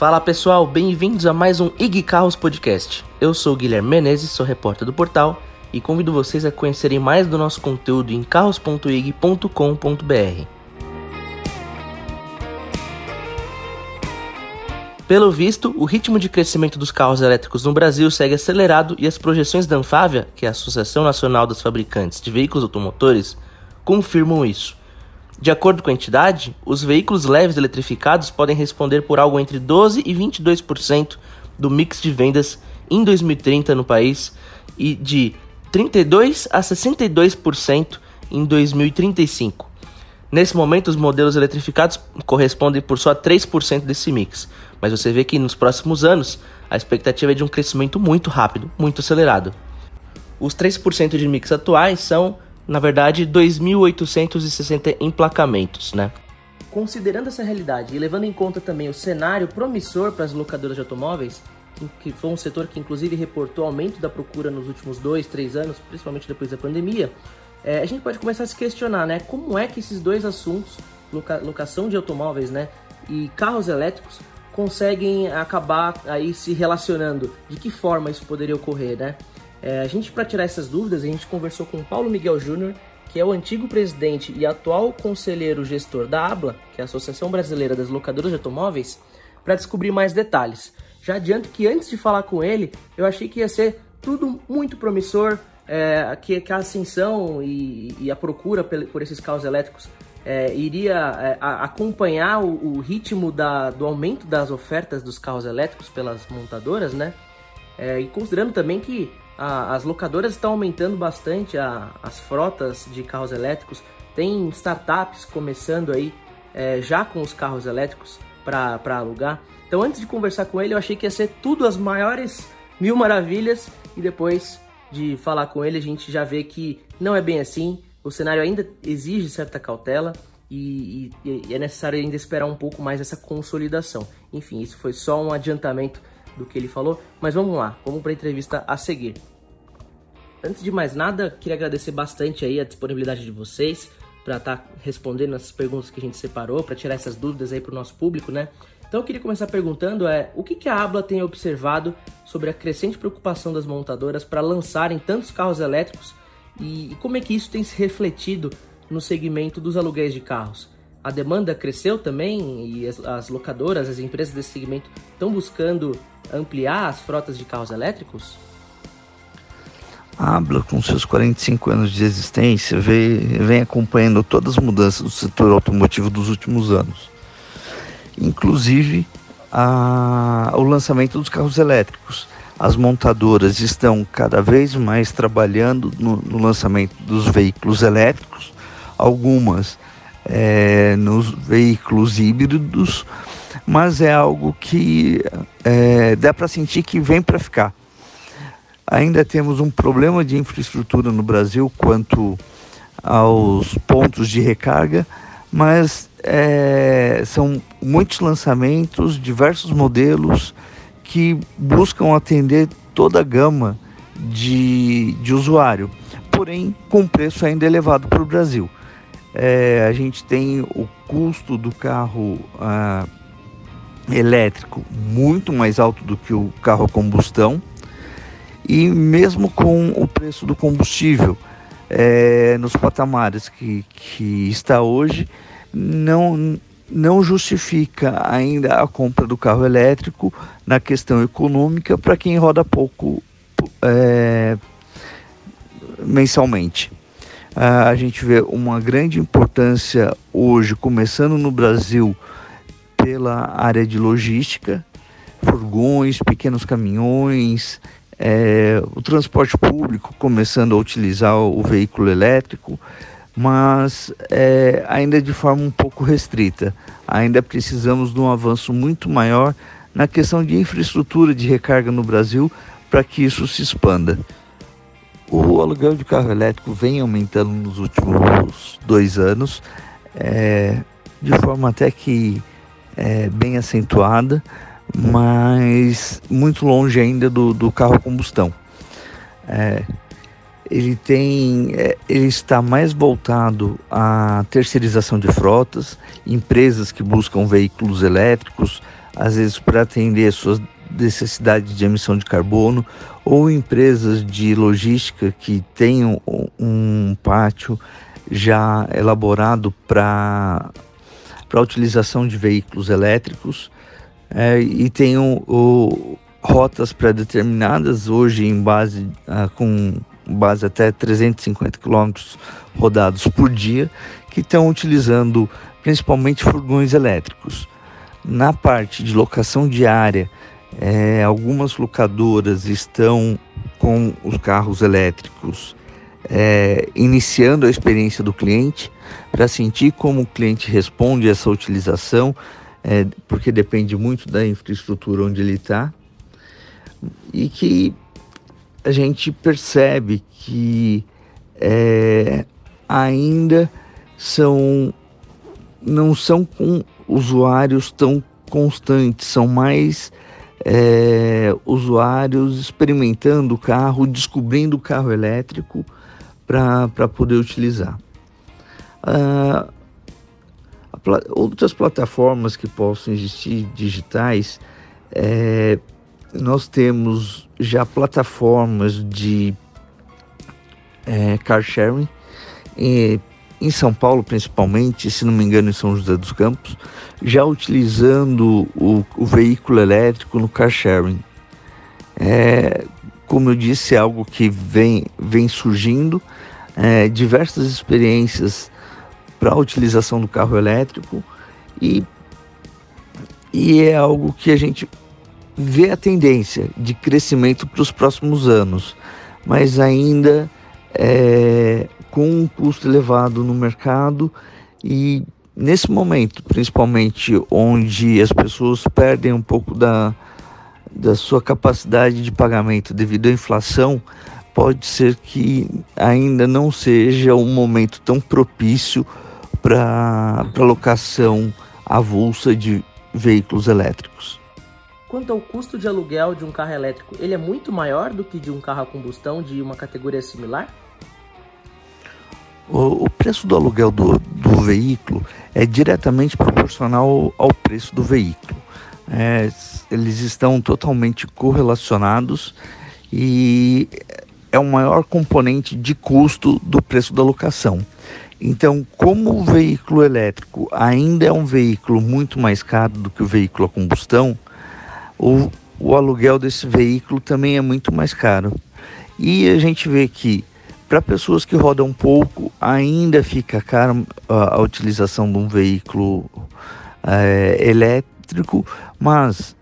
Fala pessoal, bem-vindos a mais um IG Carros Podcast. Eu sou Guilherme Menezes, sou repórter do portal e convido vocês a conhecerem mais do nosso conteúdo em carros.ig.com.br. Pelo visto, o ritmo de crescimento dos carros elétricos no Brasil segue acelerado e as projeções da Anfávia, que é a Associação Nacional dos Fabricantes de Veículos Automotores, confirmam isso. De acordo com a entidade, os veículos leves eletrificados podem responder por algo entre 12 e 22% do mix de vendas em 2030 no país e de 32 a 62% em 2035. Nesse momento, os modelos eletrificados correspondem por só 3% desse mix, mas você vê que nos próximos anos a expectativa é de um crescimento muito rápido, muito acelerado. Os 3% de mix atuais são na verdade, 2.860 emplacamentos, né? Considerando essa realidade e levando em conta também o cenário promissor para as locadoras de automóveis, que foi um setor que inclusive reportou aumento da procura nos últimos dois, três anos, principalmente depois da pandemia, é, a gente pode começar a se questionar, né? Como é que esses dois assuntos, loca locação de automóveis, né, e carros elétricos, conseguem acabar aí se relacionando? De que forma isso poderia ocorrer, né? É, a gente, para tirar essas dúvidas, a gente conversou com o Paulo Miguel Júnior, que é o antigo presidente e atual conselheiro gestor da ABLA, que é a Associação Brasileira das Locadoras de Automóveis, para descobrir mais detalhes. Já adianto que antes de falar com ele, eu achei que ia ser tudo muito promissor, é, que, que, a ascensão e, e, a procura por, por esses carros elétricos é, iria é, a, acompanhar o, o ritmo da, do aumento das ofertas dos carros elétricos pelas montadoras, né? É, e considerando também que a, as locadoras estão aumentando bastante a, as frotas de carros elétricos. Tem startups começando aí é, já com os carros elétricos para alugar. Então, antes de conversar com ele, eu achei que ia ser tudo as maiores mil maravilhas. E depois de falar com ele, a gente já vê que não é bem assim. O cenário ainda exige certa cautela e, e, e é necessário ainda esperar um pouco mais essa consolidação. Enfim, isso foi só um adiantamento do que ele falou, mas vamos lá, vamos para a entrevista a seguir. Antes de mais nada, queria agradecer bastante aí a disponibilidade de vocês para estar tá respondendo essas perguntas que a gente separou, para tirar essas dúvidas aí para o nosso público, né? Então eu queria começar perguntando é o que, que a Abla tem observado sobre a crescente preocupação das montadoras para lançarem tantos carros elétricos e, e como é que isso tem se refletido no segmento dos aluguéis de carros. A demanda cresceu também e as, as locadoras, as empresas desse segmento estão buscando ampliar as frotas de carros elétricos? Abla, com seus 45 anos de existência, vem, vem acompanhando todas as mudanças do setor automotivo dos últimos anos, inclusive a, o lançamento dos carros elétricos. As montadoras estão cada vez mais trabalhando no, no lançamento dos veículos elétricos, algumas é, nos veículos híbridos, mas é algo que é, dá para sentir que vem para ficar. Ainda temos um problema de infraestrutura no Brasil quanto aos pontos de recarga, mas é, são muitos lançamentos, diversos modelos que buscam atender toda a gama de, de usuário, porém com preço ainda elevado para o Brasil. É, a gente tem o custo do carro ah, elétrico muito mais alto do que o carro a combustão e mesmo com o preço do combustível é, nos patamares que, que está hoje, não, não justifica ainda a compra do carro elétrico na questão econômica para quem roda pouco é, mensalmente. a gente vê uma grande importância hoje, começando no Brasil, pela área de logística, furgões, pequenos caminhões, é, o transporte público começando a utilizar o veículo elétrico, mas é, ainda de forma um pouco restrita. Ainda precisamos de um avanço muito maior na questão de infraestrutura de recarga no Brasil para que isso se expanda. O aluguel de carro elétrico vem aumentando nos últimos dois anos, é, de forma até que é, bem acentuada mas muito longe ainda do, do carro a combustão. É, ele tem, é, ele está mais voltado à terceirização de frotas, empresas que buscam veículos elétricos, às vezes para atender suas necessidades de emissão de carbono, ou empresas de logística que tenham um pátio já elaborado para a utilização de veículos elétricos é, e tenham o, rotas pré-determinadas, hoje em base ah, com base até 350 km rodados por dia, que estão utilizando principalmente furgões elétricos. Na parte de locação diária, é, algumas locadoras estão com os carros elétricos é, iniciando a experiência do cliente para sentir como o cliente responde a essa utilização, é, porque depende muito da infraestrutura onde ele está, e que a gente percebe que é, ainda são não são com usuários tão constantes, são mais é, usuários experimentando o carro, descobrindo o carro elétrico para poder utilizar. Ah, outras plataformas que possam existir digitais, é, nós temos já plataformas de é, car sharing, e, em São Paulo principalmente, se não me engano em São José dos Campos, já utilizando o, o veículo elétrico no car sharing. É, como eu disse, é algo que vem, vem surgindo, é, diversas experiências para a utilização do carro elétrico e, e é algo que a gente vê a tendência de crescimento para os próximos anos, mas ainda é, com um custo elevado no mercado e nesse momento, principalmente onde as pessoas perdem um pouco da, da sua capacidade de pagamento devido à inflação, pode ser que ainda não seja um momento tão propício para locação avulsa de veículos elétricos. Quanto ao custo de aluguel de um carro elétrico, ele é muito maior do que de um carro a combustão de uma categoria similar? O, o preço do aluguel do, do, veículo é diretamente proporcional ao preço do veículo. É, eles estão totalmente correlacionados e é o maior componente de custo do preço da locação. Então, como o veículo elétrico ainda é um veículo muito mais caro do que o veículo a combustão, o, o aluguel desse veículo também é muito mais caro. E a gente vê que para pessoas que rodam pouco ainda fica caro a, a utilização de um veículo é, elétrico, mas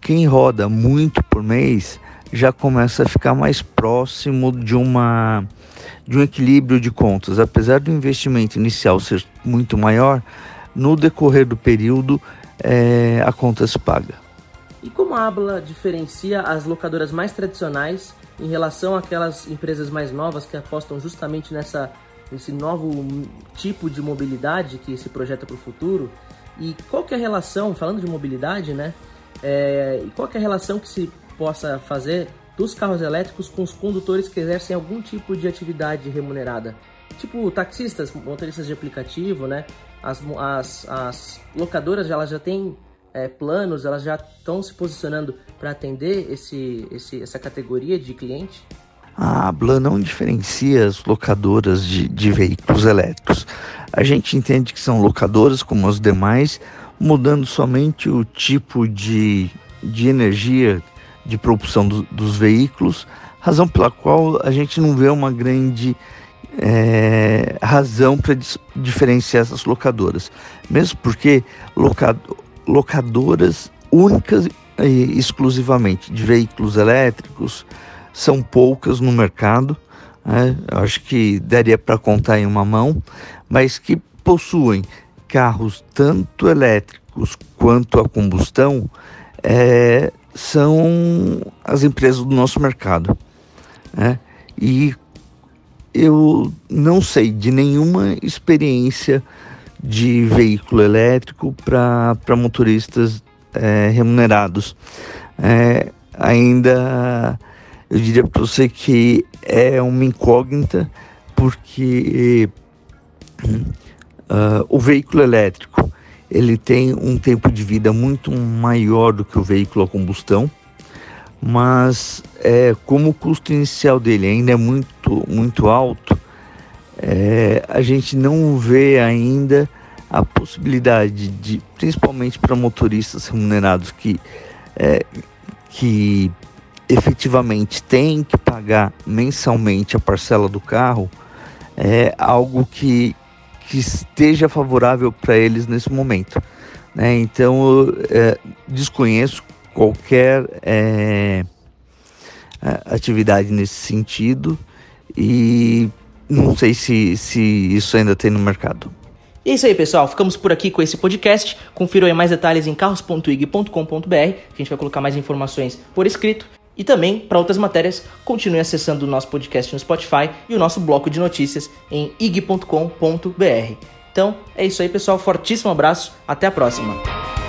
quem roda muito por mês já começa a ficar mais próximo de uma de um equilíbrio de contas. Apesar do investimento inicial ser muito maior, no decorrer do período é, a conta se paga. E como a Abla diferencia as locadoras mais tradicionais em relação àquelas empresas mais novas que apostam justamente nessa, nesse novo tipo de mobilidade que se projeta para o futuro? E qual que é a relação, falando de mobilidade, né? É, e qual que é a relação que se possa fazer dos carros elétricos com os condutores que exercem algum tipo de atividade remunerada? Tipo taxistas, motoristas de aplicativo, né? As, as, as locadoras elas já têm é, planos, elas já estão se posicionando para atender esse, esse, essa categoria de cliente? A Blan não diferencia as locadoras de, de veículos elétricos. A gente entende que são locadoras como as demais, mudando somente o tipo de, de energia de propulsão do, dos veículos, razão pela qual a gente não vê uma grande é, razão para diferenciar essas locadoras. Mesmo porque locado, locadoras únicas e exclusivamente de veículos elétricos são poucas no mercado. Né? Acho que daria para contar em uma mão, mas que possuem carros tanto elétricos quanto a combustão é, são as empresas do nosso mercado. Né? E eu não sei de nenhuma experiência de veículo elétrico para motoristas é, remunerados. É, ainda eu diria para você que é uma incógnita porque uh, o veículo elétrico ele tem um tempo de vida muito maior do que o veículo a combustão, mas é, como o custo inicial dele ainda é muito, muito alto, é, a gente não vê ainda a possibilidade de, principalmente para motoristas remunerados que, é, que efetivamente têm que pagar mensalmente a parcela do carro, é algo que, que esteja favorável para eles nesse momento. Né? Então, eu, é, desconheço qualquer é, atividade nesse sentido e não sei se, se isso ainda tem no mercado. E é isso aí, pessoal. Ficamos por aqui com esse podcast. Confiram aí mais detalhes em carros.ig.com.br. A gente vai colocar mais informações por escrito. E também, para outras matérias, continue acessando o nosso podcast no Spotify e o nosso bloco de notícias em ig.com.br. Então, é isso aí, pessoal. Fortíssimo abraço. Até a próxima.